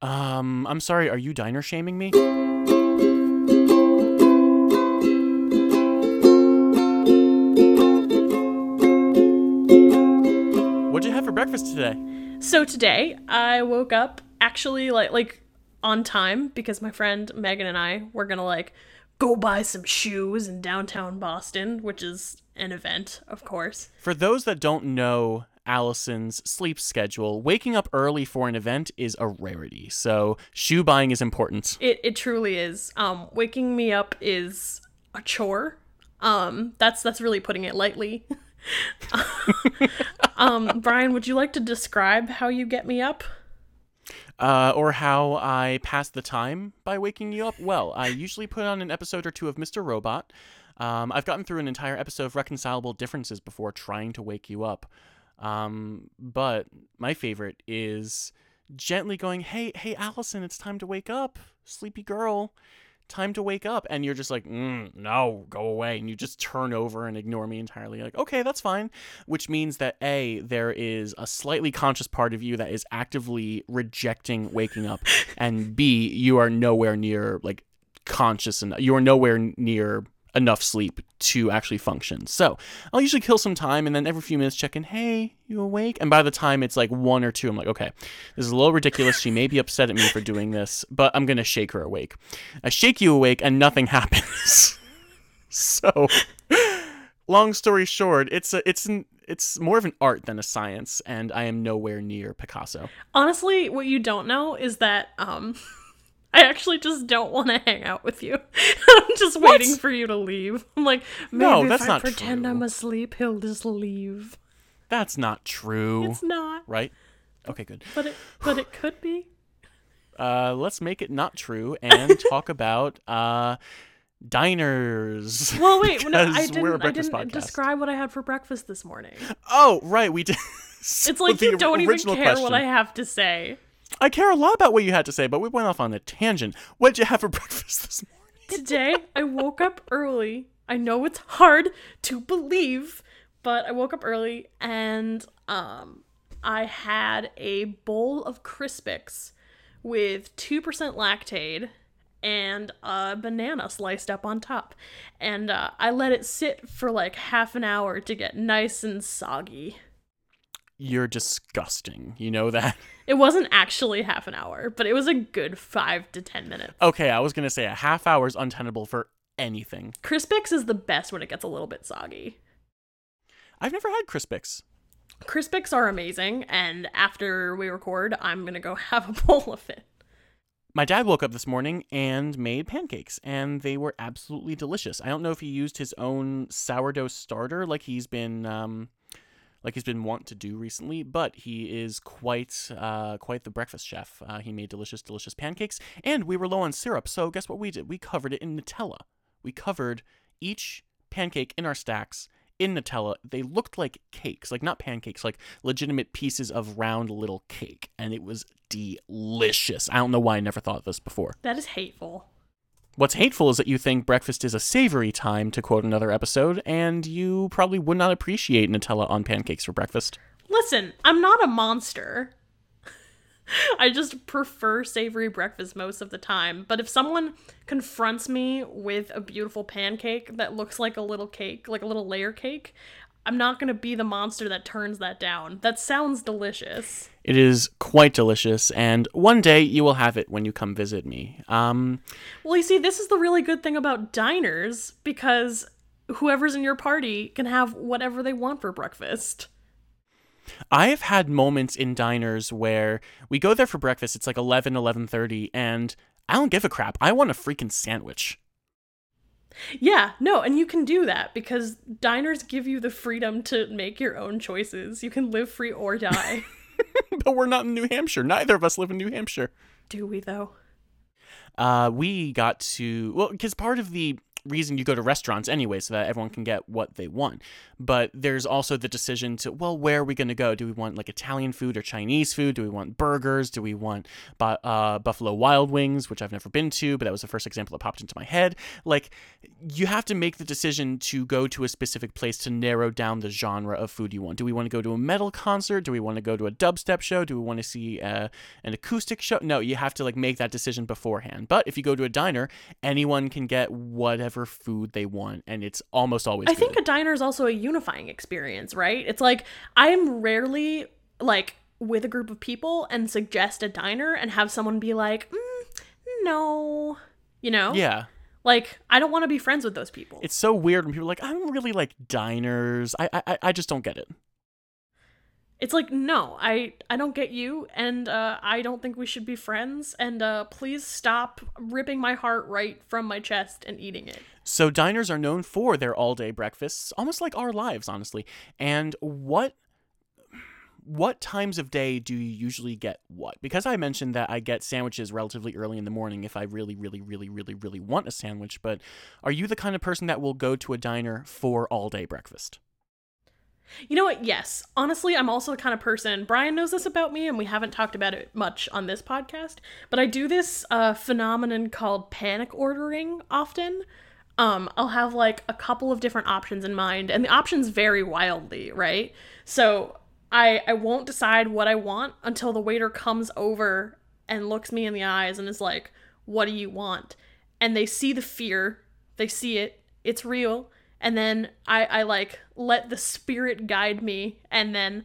Um, I'm sorry, are you diner shaming me? What'd you have for breakfast today? So today I woke up actually like like on time because my friend Megan and I were gonna like go buy some shoes in downtown Boston, which is an event, of course. For those that don't know Allison's sleep schedule, waking up early for an event is a rarity. So shoe buying is important. It it truly is. Um, waking me up is a chore. Um, that's that's really putting it lightly. um, Brian, would you like to describe how you get me up? Uh, or how I pass the time by waking you up? Well, I usually put on an episode or two of Mr. Robot. Um, I've gotten through an entire episode of Reconcilable Differences before trying to wake you up. Um, but my favorite is gently going, "Hey, hey, Allison, it's time to wake up, sleepy girl." Time to wake up, and you're just like, mm, no, go away, and you just turn over and ignore me entirely. Like, okay, that's fine. Which means that a there is a slightly conscious part of you that is actively rejecting waking up, and b you are nowhere near like conscious and you are nowhere near enough sleep to actually function. So I'll usually kill some time and then every few minutes check in, hey, you awake? And by the time it's like one or two, I'm like, okay, this is a little ridiculous. She may be upset at me for doing this, but I'm going to shake her awake. I shake you awake and nothing happens. so long story short, it's a, it's an, it's more of an art than a science, and I am nowhere near Picasso. Honestly, what you don't know is that um I actually just don't want to hang out with you. I'm just waiting for you to leave. I'm like, maybe No, if I not pretend true. I'm asleep, he'll just leave. That's not true, It's not, right? Okay, good. but it but it could be. uh, let's make it not true and talk about uh, diners. Well, wait, no, I because we're a didn't. I didn't podcast. describe what I had for breakfast this morning. Oh, right, we did. So It's like you don't even care what I have to say. I care a lot about what you had to say, but we went off on a tangent. What did you have for breakfast this morning? Today, I woke up early. I know it's hard to believe, but I woke up early and um I had a bowl of Crispix with 2% Lactaid and a banana sliced up on top. And uh, I let it sit for like half an hour to get nice and soggy. You're disgusting. You know that? It wasn't actually half an hour, but it was a good five to 10 minutes. Okay, I was going to say a half hour is untenable for anything. Crispix is the best when it gets a little bit soggy. I've never had Crispix. Crispix are amazing, and after we record, I'm gonna go have a bowl of it. My dad woke up this morning and made pancakes, and they were absolutely delicious. I don't know if he used his own sourdough starter like he's been um, like he's been wont to do recently, but he is quite uh, quite the breakfast chef. Uh, he made delicious, delicious pancakes, and we were low on syrup, so guess what we did? We covered it in Nutella. We covered each pancake in our stacks in Nutella. They looked like cakes, like not pancakes, like legitimate pieces of round little cake, and it was delicious. I don't know why I never thought of this before. That is hateful. What's hateful is that you think breakfast is a savory time, to quote another episode, and you probably would not appreciate Nutella on pancakes for breakfast. Listen, I'm not a monster. I just prefer savory breakfast most of the time. But if someone confronts me with a beautiful pancake that looks like a little cake, like a little layer cake, I'm not going to be the monster that turns that down. That sounds delicious. It is quite delicious, and one day you will have it when you come visit me. Um, Well, you see, this is the really good thing about diners because whoever's in your party can have whatever they want for breakfast. I have had moments in diners where we go there for breakfast, it's like 11, 11.30, and I don't give a crap. I want a freaking sandwich. Yeah, no, and you can do that because diners give you the freedom to make your own choices. You can live free or die. but we're not in New Hampshire. Neither of us live in New Hampshire. do we, though? uh, we got to well because part of the reason you go to restaurants anyway, so that everyone can get what they want. But there's also the decision to, well, where are we going to go? Do we want like Italian food or Chinese food? Do we want burgers? Do we want uh, Buffalo Wild Wings, which I've never been to, but that was the first example that popped into my head. Like, you have to make the decision to go to a specific place to narrow down the genre of food you want. Do we want to go to a metal concert? Do we want to go to a dubstep show? Do we want to see uh, an acoustic show? No, you have to like make that decision beforehand. But if you go to a diner, anyone can get whatever food they want, and it's almost always. I good. think a diner is also a unifying experience, right? It's like I'm rarely like with a group of people and suggest a diner and have someone be like, mm, no, you know? Yeah. Like I don't want to be friends with those people. It's so weird when people are like, I don't really like diners. I I, I just don't get it. It's like no, I I don't get you, and uh, I don't think we should be friends. And uh, please stop ripping my heart right from my chest and eating it. So diners are known for their all-day breakfasts, almost like our lives, honestly. And what what times of day do you usually get what? Because I mentioned that I get sandwiches relatively early in the morning if I really, really, really, really, really want a sandwich. But are you the kind of person that will go to a diner for all-day breakfast? You know what? Yes. Honestly, I'm also the kind of person, Brian knows this about me, and we haven't talked about it much on this podcast, but I do this uh, phenomenon called panic ordering often. Um, I'll have like a couple of different options in mind, and the options vary wildly, right? So I, I won't decide what I want until the waiter comes over and looks me in the eyes and is like, What do you want? And they see the fear, they see it, it's real and then I, I like let the spirit guide me and then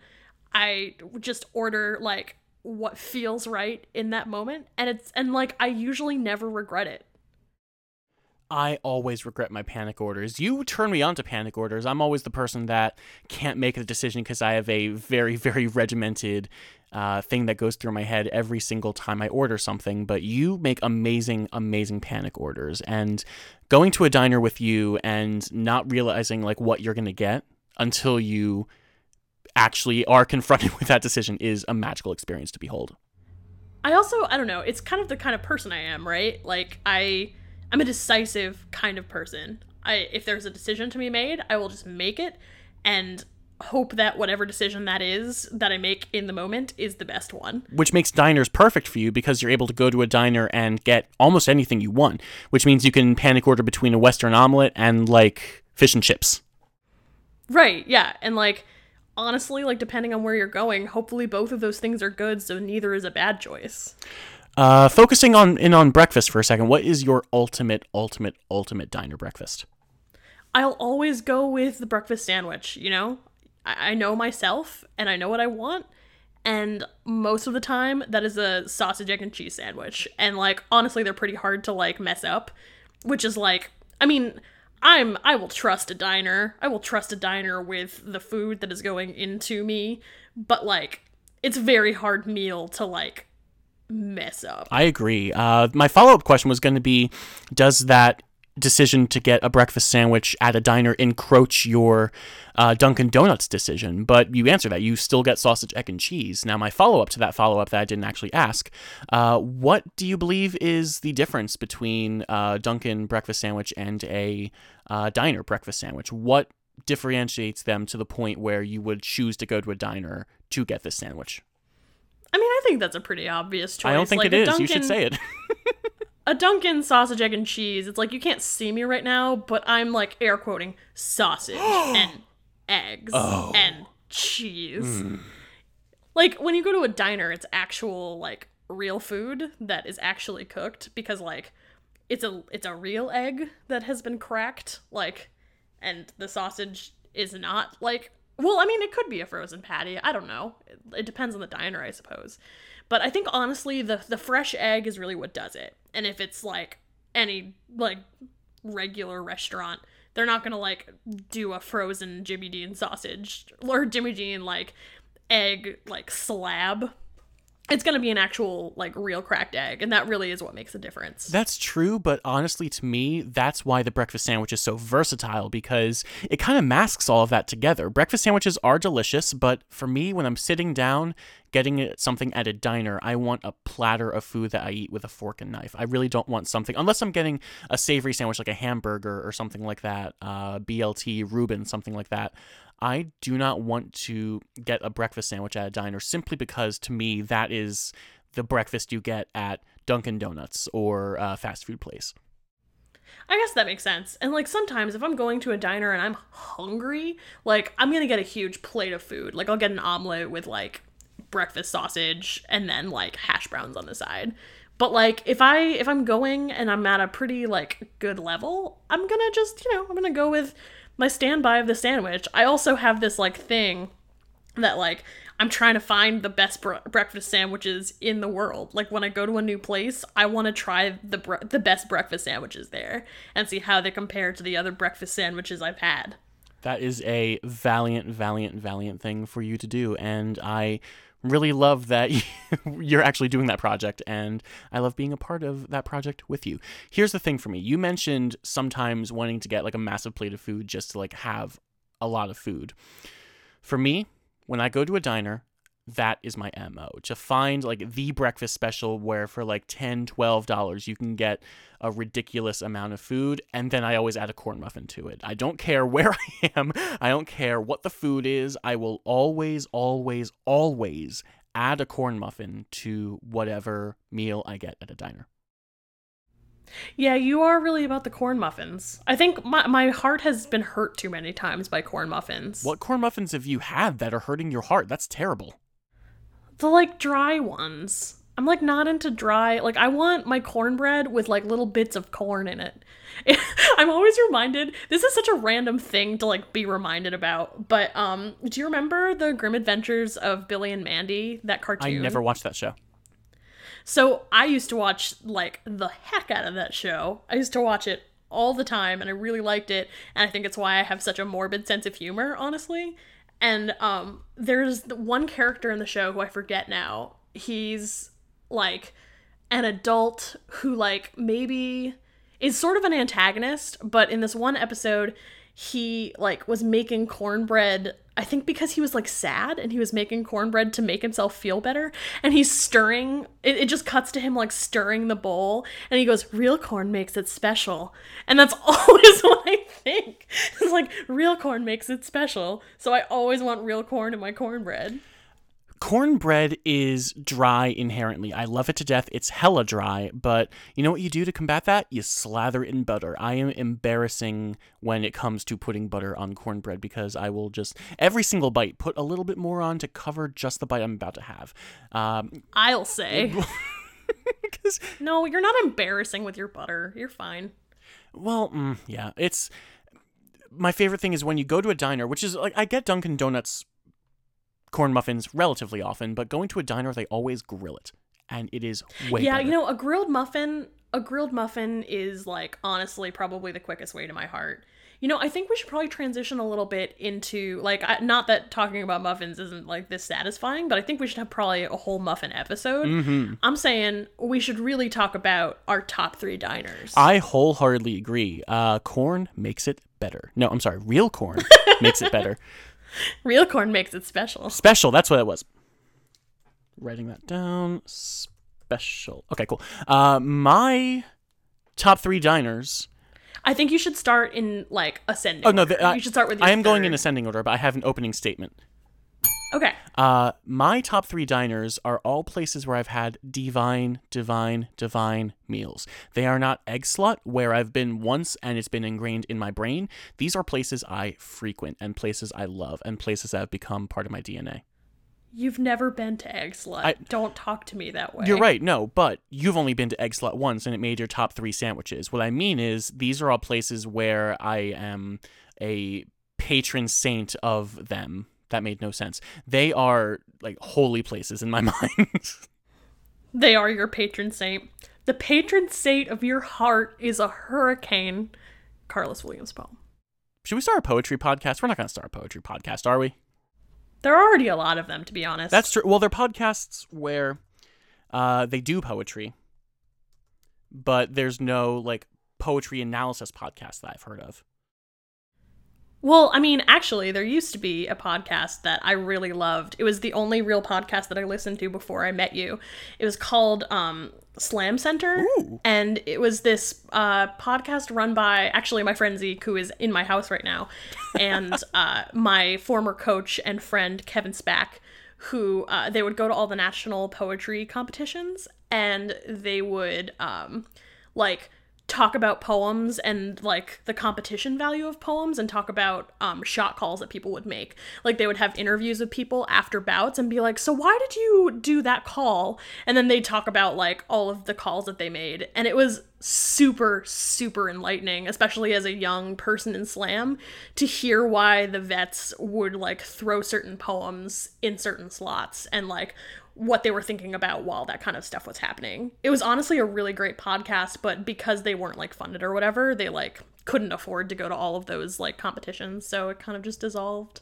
i just order like what feels right in that moment. And it's and like i usually never regret it I always regret my panic orders. You turn me on to panic orders. I'm always the person that can't make a decision because I have a very, very regimented uh, thing that goes through my head every single time I order something. But you make amazing, amazing panic orders. And going to a diner with you and not realizing like what you're to get until you actually are confronted with that decision is a magical experience to behold. i also i don't know it's kind of the kind of person i am right like i i'm a decisive kind of person i if there's a decision to be made i will just make it and hope that whatever decision that is that i make in the moment is the best one which makes diners perfect for you because you're able to go to a diner and get almost anything you want, which means you can panic order between a Western omelet and like fish and chips. Right, yeah. And like honestly, like depending on where you're going, hopefully both of those things are good, so neither is a bad choice. Uh, focusing on in on breakfast for a second, what is your ultimate, ultimate, ultimate diner breakfast? I'll always go with the breakfast sandwich, you know? I, I know myself and I know what I want. And most of the time, that is a sausage, egg, and cheese sandwich. And like, honestly, they're pretty hard to like mess up. Which is like, I mean, I'm I will trust a diner. I will trust a diner with the food that is going into me, but like it's very hard meal to like mess up. I agree. Uh, my follow up question was going to be Does that decision to get a breakfast sandwich at a diner encroach your uh, Dunkin' Donuts decision? But you answer that. You still get sausage, egg, and cheese. Now, my follow up to that follow up that I didn't actually ask uh, what do you believe is the difference between a Dunkin' breakfast sandwich and a uh, diner breakfast sandwich? What differentiates them to the point where you would choose to go to a diner to get this sandwich? I mean, I think that's a pretty obvious choice. I don't think like, it a. You should say it. a Dunkin' sausage, egg, and cheese. It's like you can't see me right now, but I'm like air quoting sausage and eggs Oh. and cheese. Hmm. Like when you go to a diner, it's actual like real food that is actually cooked because like it's a it's a real egg that has been cracked like and the sausage is not like well i mean it could be a frozen patty. I don't know. It, it depends on the diner i suppose. But i think honestly the the fresh egg is really what does it. And if it's like any like regular restaurant they're not gonna like do a frozen jimmy dean sausage or jimmy dean like egg like slab it's gonna be an actual like real cracked egg and that really is what makes a difference That's true, but honestly, to me, that's why the breakfast sandwich is so versatile because it kind of masks all of that together. Breakfast sandwiches are delicious, but for me, when I'm sitting down, getting something at a diner, I want a platter of food that I eat with a fork and knife. I really don't want something, unless I'm getting a savory sandwich like a hamburger or something like that, uh, BLT, Reuben, something like that. I do not want to get a breakfast sandwich at a diner simply because to me that is the breakfast you get at Dunkin' Donuts or a fast food place. I guess that makes sense. And like sometimes if I'm going to a diner and I'm hungry, like I'm gonna get a huge plate of food. Like I'll get an omelet with like breakfast sausage and then like hash browns on the side. But like if I if I'm going and I'm at a pretty like good level, I'm gonna just, you know, I'm gonna go with my standby of the sandwich. I also have this like thing that like I'm trying to find the best bre- breakfast sandwiches in the world. Like when I go to a new place, I want to try the bre- the best breakfast sandwiches there and see how they compare to the other breakfast sandwiches I've had. That is a valiant, valiant, valiant thing for you to do. And I really love that you're actually doing that project. And I love being a part of that project with you. Here's the thing for me you mentioned sometimes wanting to get like a massive plate of food just to like have a lot of food. For me, when I go to a diner, that is my MO. To find like the breakfast special where for like 10 $12 you can get a ridiculous amount of food and then I always add a corn muffin to it. I don't care where I am. I don't care what the food is. I will always always always add a corn muffin to whatever meal I get at a diner. Yeah, you are really about the corn muffins. I think my, my heart has been hurt too many times by corn muffins. What corn muffins have you had that are hurting your heart? That's terrible. The like dry ones. I'm like not into dry. Like I want my cornbread with like little bits of corn in it. I'm always reminded. This is such a random thing to like be reminded about. But um, do you remember the Grim Adventures of Billy and Mandy? That cartoon. I never watched that show. So I used to watch like the heck out of that show. I used to watch it all the time and I really liked it. And I think it's why I have such a morbid sense of humor, honestly. And um there's one character in the show who I forget now. He's like an adult who like maybe is sort of an antagonist, but in this one episode he like was making cornbread I think because he was like sad and he was making cornbread to make himself feel better and he's stirring it, it just cuts to him like stirring the bowl and he goes real corn makes it special. And that's always what I think. It's like real corn makes it special. So I always want real corn in my cornbread cornbread is dry inherently. I love it to death. It's hella dry, but you know what you do to combat that? You slather it in butter. I am embarrassing when it comes to putting butter on cornbread because I will just every single bite put a little bit more on to cover just the bite I'm about to have. Um, I'll say no you're not embarrassing with your butter you're fine well, mm, yeah, it's my favorite thing is when you go to a diner, which is like I get Dunkin' Donuts corn muffins relatively often, but going to a diner they always grill it, and it is way yeah, better. you know, a grilled muffin, a grilled muffin is like honestly probably the quickest way to my heart. You know, I think we should probably transition a little bit into like I, not that talking about muffins isn't like this satisfying, but I think we should have probably a whole muffin episode. Mm-hmm. I'm saying we should really talk about our top 3 diners. I wholeheartedly agree. Uh, corn makes it better. No, I'm sorry, real corn makes it better. Real corn makes it special. Special, that's what it was. Writing that down. Special. Okay, cool. Uh, my top three diners. I think you should start in like ascending. Oh no, the, uh, you should start with. I am going in ascending order, but I have an opening statement. Okay. Uh, my top three diners are all places where I've had divine, divine, divine meals. They are not Egg Slut, where I've been once and it's been ingrained in my brain. These are places I frequent and places I love and places that have become part of my DNA. You've never been to Egg Slut. I- Don't talk to me that way. You're right, no, but you've only been to Egg Slut once and it made your top three sandwiches. What I mean is, these are all places where I am a patron saint of them. That made no sense. They are like holy places in my mind. They are your patron saint. The patron saint of your heart is a hurricane. Carlos Williams poem. Should we start a poetry podcast? We're not going to start a poetry podcast, are we? There are already a lot of them, to be honest. That's true. Well, they're podcasts where uh, they do poetry, but there's no like poetry analysis podcast that I've heard of. Well, I mean, actually, there used to be a podcast that I really loved. It was the only real podcast that I listened to before I met you. It was called um, Slam Center, Ooh. and it was this uh, podcast run by actually my friend Zeke, who is in my house right now, and uh, my former coach and friend Kevin Spack, who uh, they would go to all the national poetry competitions, and they would um, like talk about poems and like the competition value of poems and talk about um, shot calls that people would make. Like they would have interviews with people after bouts and be like so why did you do that call? And then they'd talk about like all of the calls that they made. And it was super super enlightening especially as a young person in slam to hear why the vets would like throw certain poems in certain slots and like what they were thinking about while that kind of stuff was happening. It was honestly a really great podcast, but because they weren't like funded or whatever, they like couldn't afford to go to all of those like competitions, so it kind of just dissolved.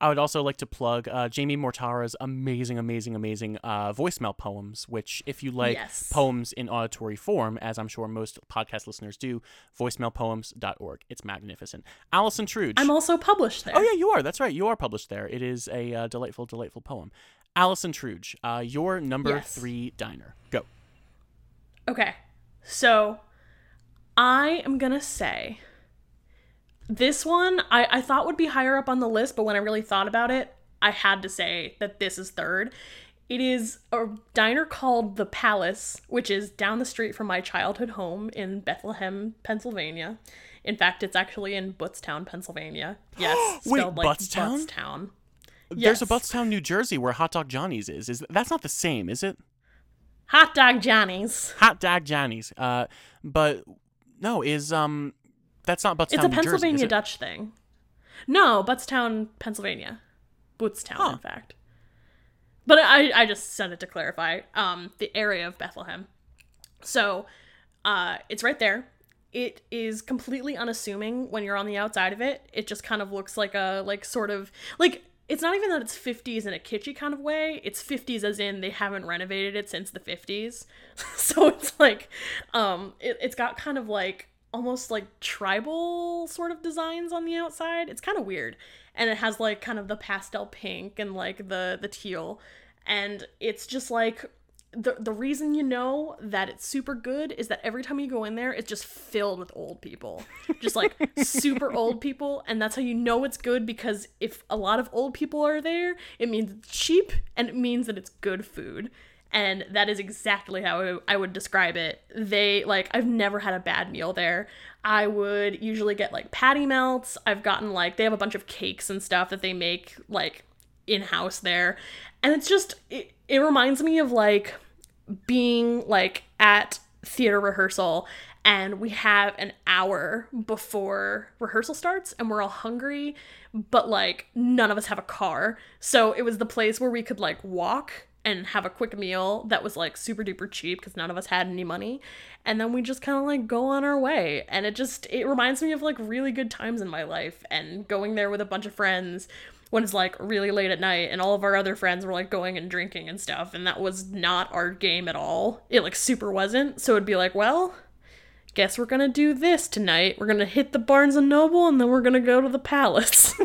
I would also like to plug uh, Jamie Mortara's amazing, amazing, amazing uh, voicemail poems, which, if you like Yes. poems in auditory form, as I'm sure most podcast listeners do, voicemailpoems.org. It's magnificent. Allison Truge. I'm also published there. Oh, yeah, you are. That's right. You are published there. It is a uh, delightful, delightful poem. Allison Truge, uh, your number Yes. three diner. Go. Okay. So I am going to say this one I, I thought would be higher up on the list, but when I really thought about it, I had to say that this is third. It is a diner called The Palace, which is down the street from my childhood home in Bethlehem, Pennsylvania. In fact, it's actually in Butztown, Pennsylvania. Yes, Wait, spelled like Buttstown? Buttstown. There's a Yes. Buttstown, New Jersey, where Hot Dog Johnny's is. Is that's not the same, is it? Hot Dog Johnny's. Hot Dog Johnny's. Uh, but no, is um, that's not Buttstown, It's a New Jersey, Pennsylvania it? Dutch thing. No, Butztown, Pennsylvania. Bootstown, Huh. in fact. But I, I just said it to clarify. Um, the area of Bethlehem. So, uh, it's right there. It is completely unassuming when you're on the outside of it. It just kind of looks like a like sort of like it's not even that it's 50s in a kitschy kind of way. It's 50s as in they haven't renovated it since the 50s. so it's like um it, it's got kind of like almost like tribal sort of designs on the outside. It's kind of weird. And it has like kind of the pastel pink and like the the teal and it's just like the the reason you know that it's super good is that every time you go in there, it's just filled with old people, just like super old people, and that's how you know it's good because if a lot of old people are there, it means it's cheap and it means that it's good food. And that is exactly how I- I would describe it. They like I've never had a bad meal there. I would usually get like patty melts. I've gotten like they have a bunch of cakes and stuff that they make like in house there. And it's just it, it reminds me of like being like at theater rehearsal and we have an hour before rehearsal starts and we're all hungry but like none of us have a car. So it was the place where we could like walk and have a quick meal that was like super duper cheap because none of us had any money and then we just kind of like go on our way. And it just it reminds me of like really good times in my life and going there with a bunch of friends when it's like really late at night and all of our other friends were like going and drinking and stuff and that was not our game at all it like super wasn't so it'd be like well guess we're gonna do this tonight we're gonna hit the barnes and noble and then we're gonna go to the palace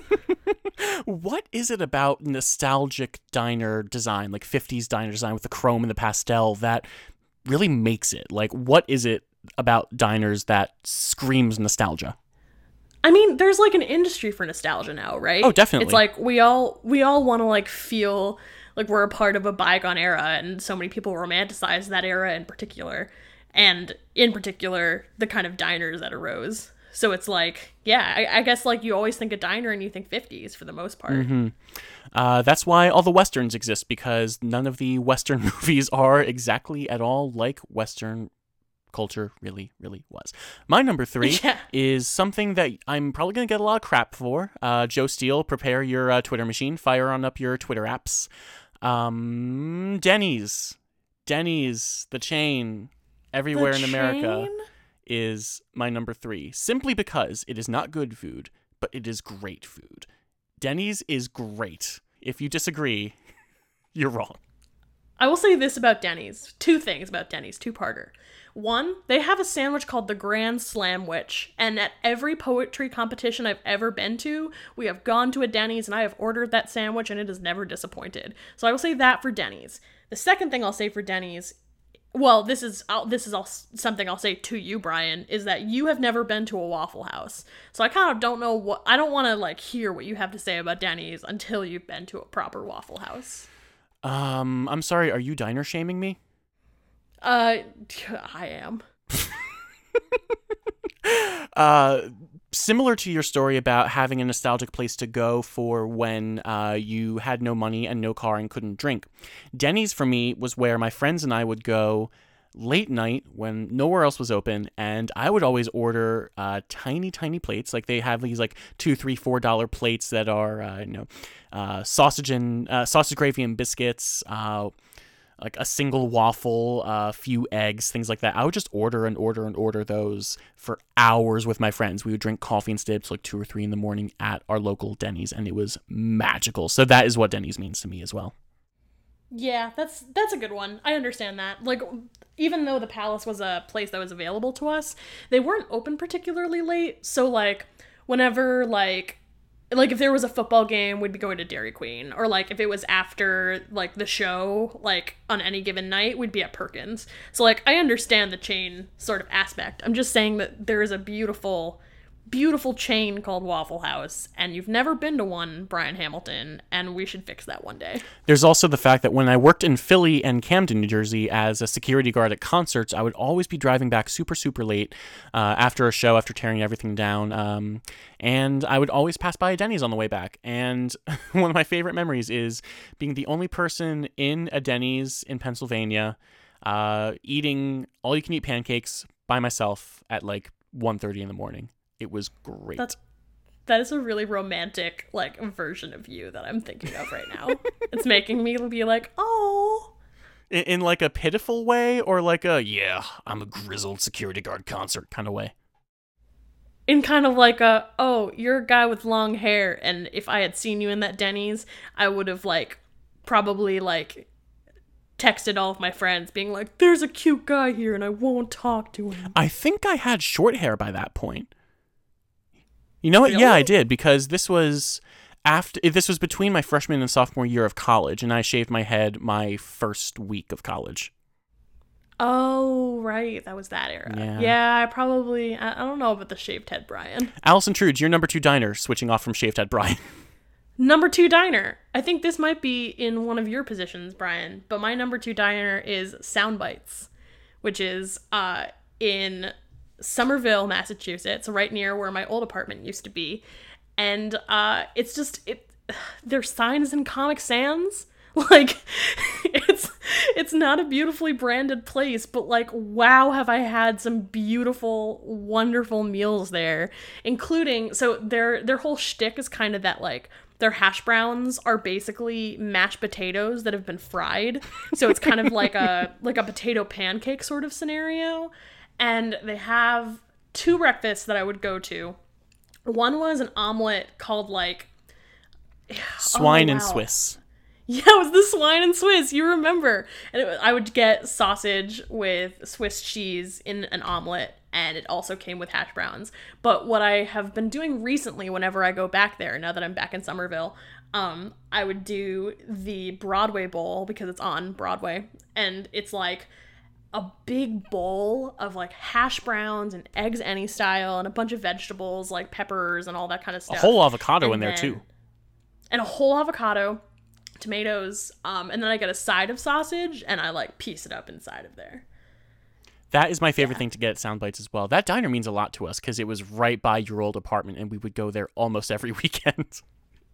What is it about nostalgic diner design, like 50s diner design with the chrome and the pastel, that really makes it? Like, what is it about diners that screams nostalgia? I mean, there's like an industry for nostalgia now, right? Oh, definitely. It's like we all we all want to like feel like we're a part of a bygone era, and so many people romanticize that era in particular, and in particular the kind of diners that arose. So it's like, yeah, I, I guess like you always think a diner and you think 50s for the most part. Mm-hmm. Uh, that's why all the westerns exist because none of the western movies are exactly at all like western culture really, really was. My number three Yeah. is something that I'm probably going to get a lot of crap for. Uh, Joe Steele, prepare your uh, Twitter machine, fire on up your Twitter apps. Um, Denny's. Denny's, the chain, everywhere The in America chain? is my number three, simply because it is not good food, but it is great food. Denny's is great. If you disagree, you're wrong. I will say this about Denny's. Two things about Denny's, two parter. One, they have a sandwich called the Grand Slamwich, and at every poetry competition I've ever been to, we have gone to a Denny's and I have ordered that sandwich and it has never disappointed. So I will say that for Denny's. The second thing I'll say for Denny's, well, this is I'll, this is all something I'll say to you, Brian, is that you have never been to a Waffle House. So I kind of don't know what I don't want to like hear what you have to say about Denny's until you've been to a proper Waffle House. Um, I'm sorry. Are you diner shaming me? Uh, I am. uh, similar to your story about having a nostalgic place to go for when uh, you had no money and no car and couldn't drink. Denny's for me was where my friends and I would go late night when nowhere else was open and i would always order uh, tiny tiny plates like they have these like two three four dollar plates that are uh, you know uh, sausage and uh, sausage gravy and biscuits uh, like a single waffle, a few eggs, things like that. I would just order and order and order those for hours with my friends. We would drink coffee and stips like two or three in the morning at our local Denny's, and it was magical. So that is what Denny's means to me as well. Yeah, that's that's a good one. I understand that. Like even though the palace was a place that was available to us, they weren't open particularly late. So like whenever like like if there was a football game we'd be going to dairy queen. Or like if it was after like the show like on any given night we'd be at perkins. So like i understand the chain sort of aspect. I'm just saying that there is a beautiful beautiful chain called Waffle House, and you've never been to one, Brian Hamilton, and we should fix that one day. There's also the fact that when I worked in Philly and Camden, New Jersey, as a security guard at concerts, I would always be driving back super, super late uh, after a show, after tearing everything down. Um, and I would always pass by a Denny's on the way back. And one of my favorite memories is being the only person in a Denny's in Pennsylvania, uh, eating all you can eat pancakes by myself at like 1.30 in the morning it was great. That's that is a really romantic like version of you that I'm thinking of right now. it's making me be like, oh. In, in, like a pitiful way, or like a yeah, I'm a grizzled security guard concert kind of way. In kind of like a oh, you're a guy with long hair, and if I had seen you in that Denny's, I would have like probably like texted all of my friends being like, "There's a cute guy here, and I won't talk to him." I think I had short hair by that point. You know what? Really? Yeah, I did because this was after this was between my freshman and sophomore year of college, and I shaved my head my first week of college. Oh, right. That was that era. Yeah, yeah I probably, I, I don't know about the shaved head Brian. Allison Trudes, your number two diner, switching off from shaved head Brian. number two diner. I think this might be in one of your positions, Brian, but my number two diner is Soundbites, which is uh, in Somerville, Massachusetts, right near where my old apartment used to be. And uh, it's just it their signs in Comic Sans. Like it's it's not a beautifully branded place, but like wow, have I had some beautiful, wonderful meals there, including so their their whole shtick is kind of that like their hash browns are basically mashed potatoes that have been fried. So it's kind of like a like a potato pancake sort of scenario and they have two breakfasts that I would go to. One was an omelet called like swine oh, wow. and Swiss. Yeah, it was the swine and Swiss. You remember? And was, I would get sausage with Swiss cheese in an omelet, and it also came with hash browns. But what I have been doing recently, whenever I go back there, now that I'm back in Somerville, um, I would do the Broadway Bowl because it's on Broadway, and it's like a big bowl of like hash browns and eggs any style and a bunch of vegetables like peppers and all that kind of stuff. A whole avocado and in there too. And a whole avocado, tomatoes, um, and then I get a side of sausage and I like piece it up inside of there. That is my favorite yeah. thing to get at Soundbites as well. That diner means a lot to us because it was right by your old apartment and we would go there almost every weekend.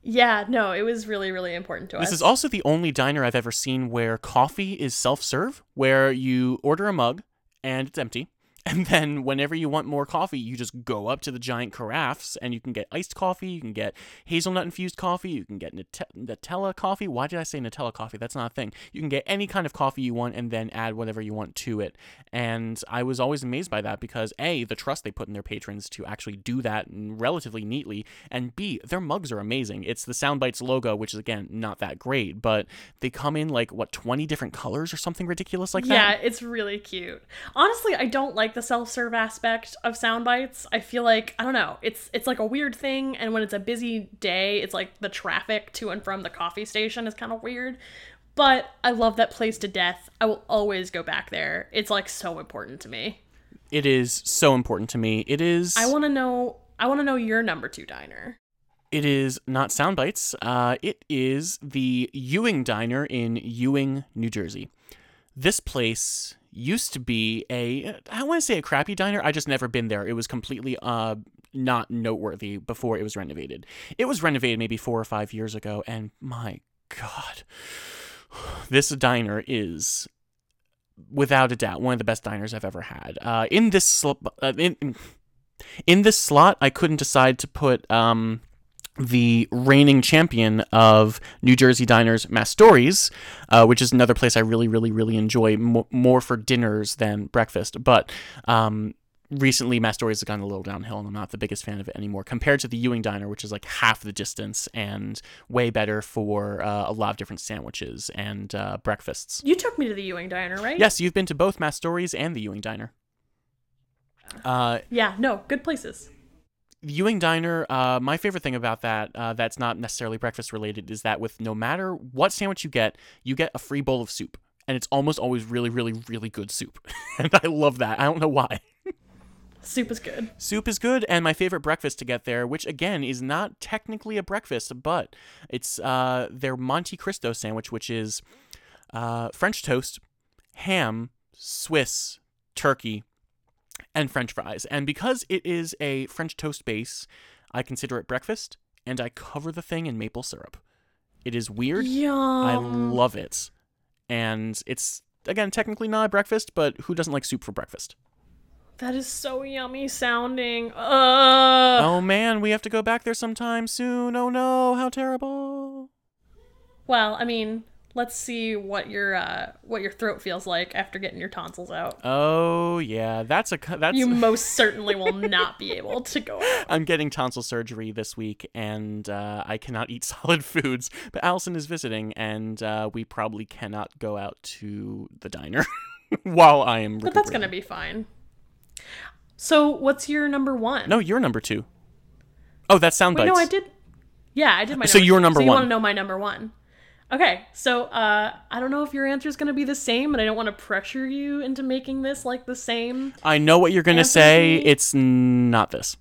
Yeah, no, it was really, really important to us. This is also the only diner I've ever seen where coffee is self serve, where you order a mug and it's empty, And then whenever you want more coffee, you just go up to the giant carafes and you can get iced coffee, you can get hazelnut infused coffee, you can get Nut- Nutella coffee. Why did I say Nutella coffee? That's not a thing. You can get any kind of coffee you want and then add whatever you want to it. And I was always amazed by that because A, the trust they put in their patrons to actually do that relatively neatly, and B, their mugs are amazing. It's the Soundbites logo, which is again not that great, but they come in like what 20 different colors or something ridiculous like that. Yeah, it's really cute. Honestly, I don't like the self-serve aspect of sound bites. I feel like I don't know. It's it's like a weird thing and when it's a busy day, it's like the traffic to and from the coffee station is kind of weird. But I love that place to death. I will always go back there. It's like so important to me. It is so important to me. It is I want to know I want to know your number 2 diner. It is not Soundbites. Uh, it is the Ewing Diner in Ewing, New Jersey. This place used to be a I want to say a crappy diner. I just never been there. It was completely uh not noteworthy before it was renovated. It was renovated maybe 4 or 5 years ago and my god. This diner is without a doubt one of the best diners I've ever had. Uh in this sl- uh, in in this slot I couldn't decide to put um the reigning champion of New Jersey diners, Mastori's, uh, which is another place I really, really, really enjoy mo- more for dinners than breakfast. But um, recently, Mastori's has gone a little downhill, and I'm not the biggest fan of it anymore compared to the Ewing Diner, which is like half the distance and way better for uh, a lot of different sandwiches and uh, breakfasts. You took me to the Ewing Diner, right? Yes, you've been to both Mastori's and the Ewing Diner. Uh, Yeah, no, good places. Ewing Diner, uh, my favorite thing about that, uh, that's not necessarily breakfast related, is that with no matter what sandwich you get, you get a free bowl of soup. And it's almost always really, really, really good soup. and I love that. I don't know why. Soup is good. Soup is good, and my favorite breakfast to get there, which again is not technically a breakfast, but it's uh, their Monte Cristo sandwich, which is uh, French toast, ham, Swiss, turkey, and French fries. And because it is a French toast base, I consider it breakfast, and I cover the thing in maple syrup. It is weird. Yum. I love it. And it's, again, technically not a breakfast, but who doesn't like soup for breakfast? that is so yummy sounding. Uh. oh man, we have to go back there sometime soon. Oh no, how terrible. Well, I mean, let's see what your uh, what your throat feels like after getting your tonsils out. Oh yeah, that's a that's You most certainly will not be able to go out. I'm getting tonsil surgery this week, and uh, I cannot eat solid foods. But Allison is visiting, and uh, we probably cannot go out to the diner while I am. But that's gonna be fine. So, what's your number one? No, you're number two. Oh, that's sound Wait, bites. no, I did. Yeah, I did my. So you're number so you one. want to know my number one? Okay, so uh, I don't know if your answer is going to be the same, and I don't want to pressure you into making this like the same. I know what you're gonna say. It's not this.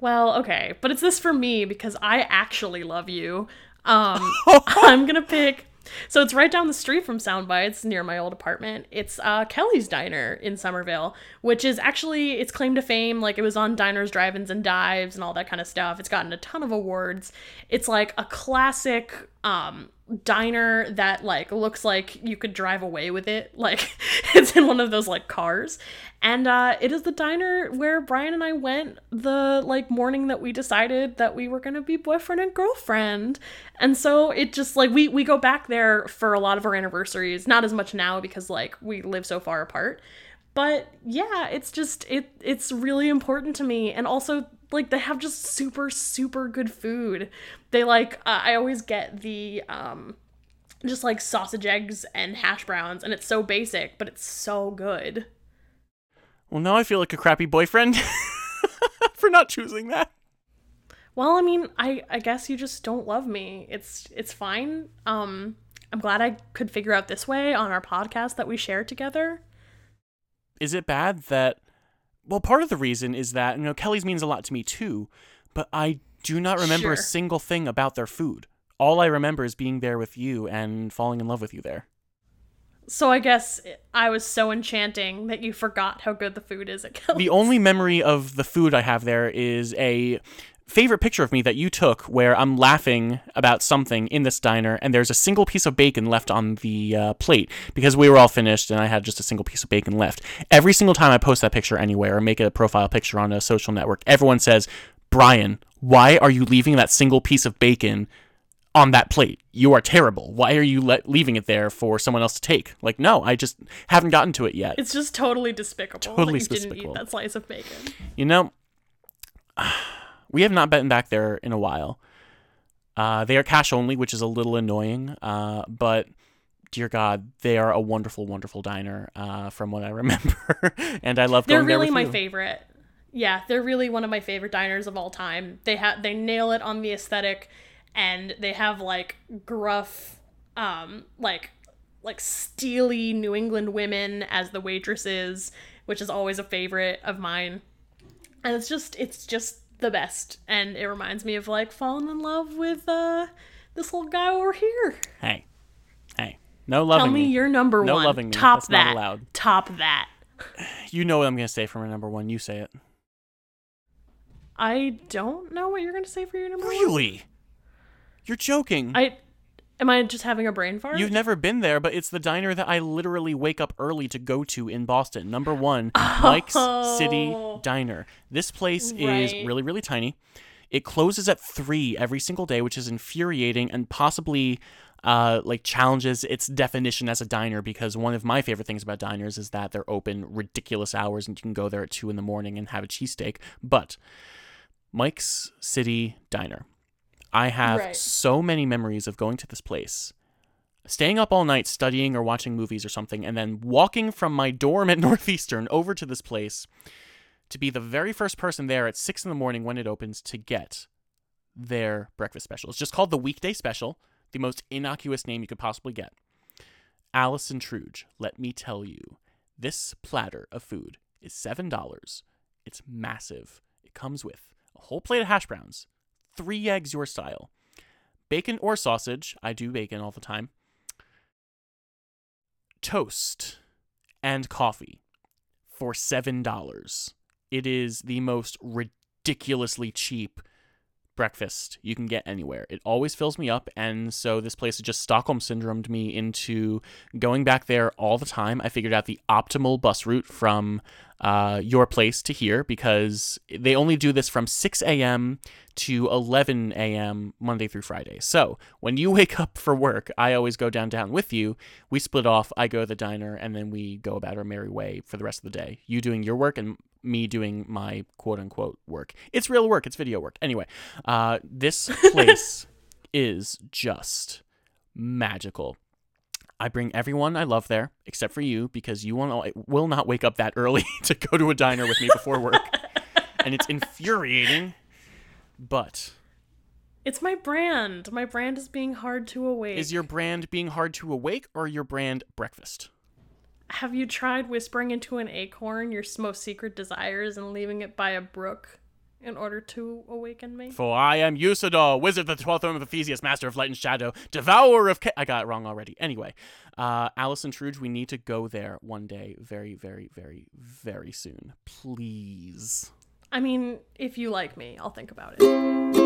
Well, okay, but it's this for me because I actually love you. Um, I'm gonna pick. So it's right down the street from Soundbites near my old apartment. It's uh, Kelly's Diner in Somerville, which is actually its claim to fame. Like it was on diners, drive-ins, and dives, and all that kind of stuff. It's gotten a ton of awards. It's like a classic um, diner that like looks like you could drive away with it. Like it's in one of those like cars, and uh, it is the diner where Brian and I went the like morning that we decided that we were gonna be boyfriend and girlfriend. And so it just like we we go back there for a lot of our anniversaries. Not as much now because like we live so far apart. But yeah, it's just it it's really important to me and also like they have just super super good food. They like uh, I always get the um just like sausage eggs and hash browns and it's so basic but it's so good. Well, now I feel like a crappy boyfriend for not choosing that. Well, I mean, I I guess you just don't love me. It's it's fine. Um I'm glad I could figure out this way on our podcast that we share together. Is it bad that? Well, part of the reason is that you know Kelly's means a lot to me too, but I do not remember a single thing about their food. All I remember is being there with you and falling in love with you there. So I guess I was so enchanting that you forgot how good the food is at Kelly's. The only memory of the food I have there is a favorite picture of me that you took where I'm laughing about something in this diner and there's a single piece of bacon left on the uh, plate because we were all finished and I had just a single piece of bacon left. Every single time I post that picture anywhere or make a profile picture on a social network, everyone says, Brian, why are you leaving that single piece of bacon on that plate? You are terrible. Why are you le- leaving it there for someone else to take? Like, no, I just haven't gotten to it yet. It's just totally despicable Totally that you didn't despicable. eat that slice of bacon. You know, we have not been back there in a while. Uh, they are cash only, which is a little annoying. Uh, but dear God, they are a wonderful, wonderful diner. Uh, from what I remember, and I love They're going really with my you. favorite. Yeah, they're really one of my favorite diners of all time. They have they nail it on the aesthetic and they have like gruff um like like steely New England women as the waitresses, which is always a favorite of mine. And it's just it's just the best and it reminds me of like falling in love with uh this little guy over here. Hey, hey, no loving Tell me, me. you're number No one. No loving me. Top That's not that. allowed. Top that. You know what I'm gonna say for my number one. You say it. I don't know what you're gonna say for your number one. Really? You're joking. I am I just having a brain fart? You've never been there, but it's the diner that I literally wake up early to go to in Boston. Number one, Mike's City Oh. Diner. This place Right. is really, really tiny. It closes at three every single day, which is infuriating and possibly uh, like challenges its definition as a diner because one of my favorite things about diners is that they're open ridiculous hours and you can go there at two in the morning and have a cheesesteak. But Mike's City Diner. I have Right. so many memories of going to this place, staying up all night studying or watching movies or something, and then walking from my dorm at Northeastern over to this place to be the very first person there at six in the morning when it opens to get their breakfast special. It's just called the weekday special, the most innocuous name you could possibly get. Allison Truge, let me tell you, this platter of food is $7. It's massive. It comes with a whole plate of hash browns, three eggs your style, bacon or sausage. I do bacon all the time. Toast and coffee for $7. It is the most ridiculously cheap breakfast you can get anywhere. It always fills me up, and so this place just Stockholm syndromed me into going back there all the time. I figured out the optimal bus route from uh, your place to here because they only do this from 6 a.m. to 11 a.m. Monday through Friday. So when you wake up for work, I always go downtown with you. We split off. I go to the diner, and then we go about our merry way for the rest of the day. You doing your work and me doing my quote unquote work. It's real work. It's video work. Anyway, uh, this place is just magical. I bring everyone I love there, except for you, because you will will not wake up that early to go to a diner with me before work, and it's infuriating. But It's my brand. My brand is being hard to awake. is your brand being hard to awake, or your brand breakfast? Have you tried whispering into an acorn your most secret desires and leaving it by a brook in order to awaken me? For I am Usador, wizard of the twelfth realm of Ephesius, master of light and shadow, devourer of. Ca- I got it wrong already. Anyway, uh, Allison Truge, we need to go there one day, very, very, very, very soon. Please. I mean, if you like me, I'll think about it.